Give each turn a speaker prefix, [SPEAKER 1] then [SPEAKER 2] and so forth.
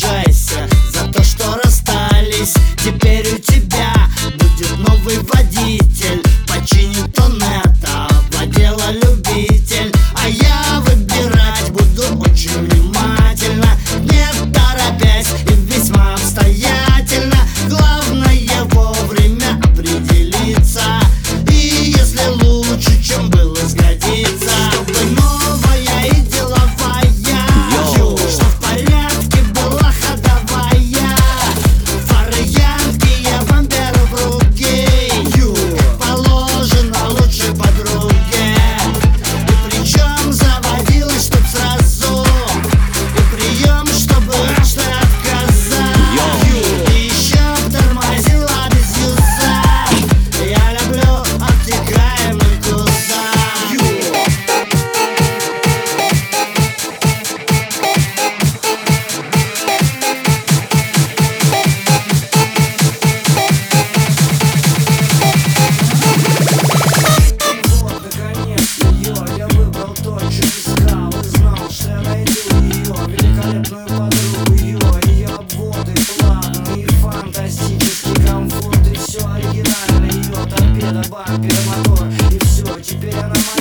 [SPEAKER 1] обижайся за то, что расстались. Теперь у тебя будет новый водитель. Починит он это, водила любить. Baby,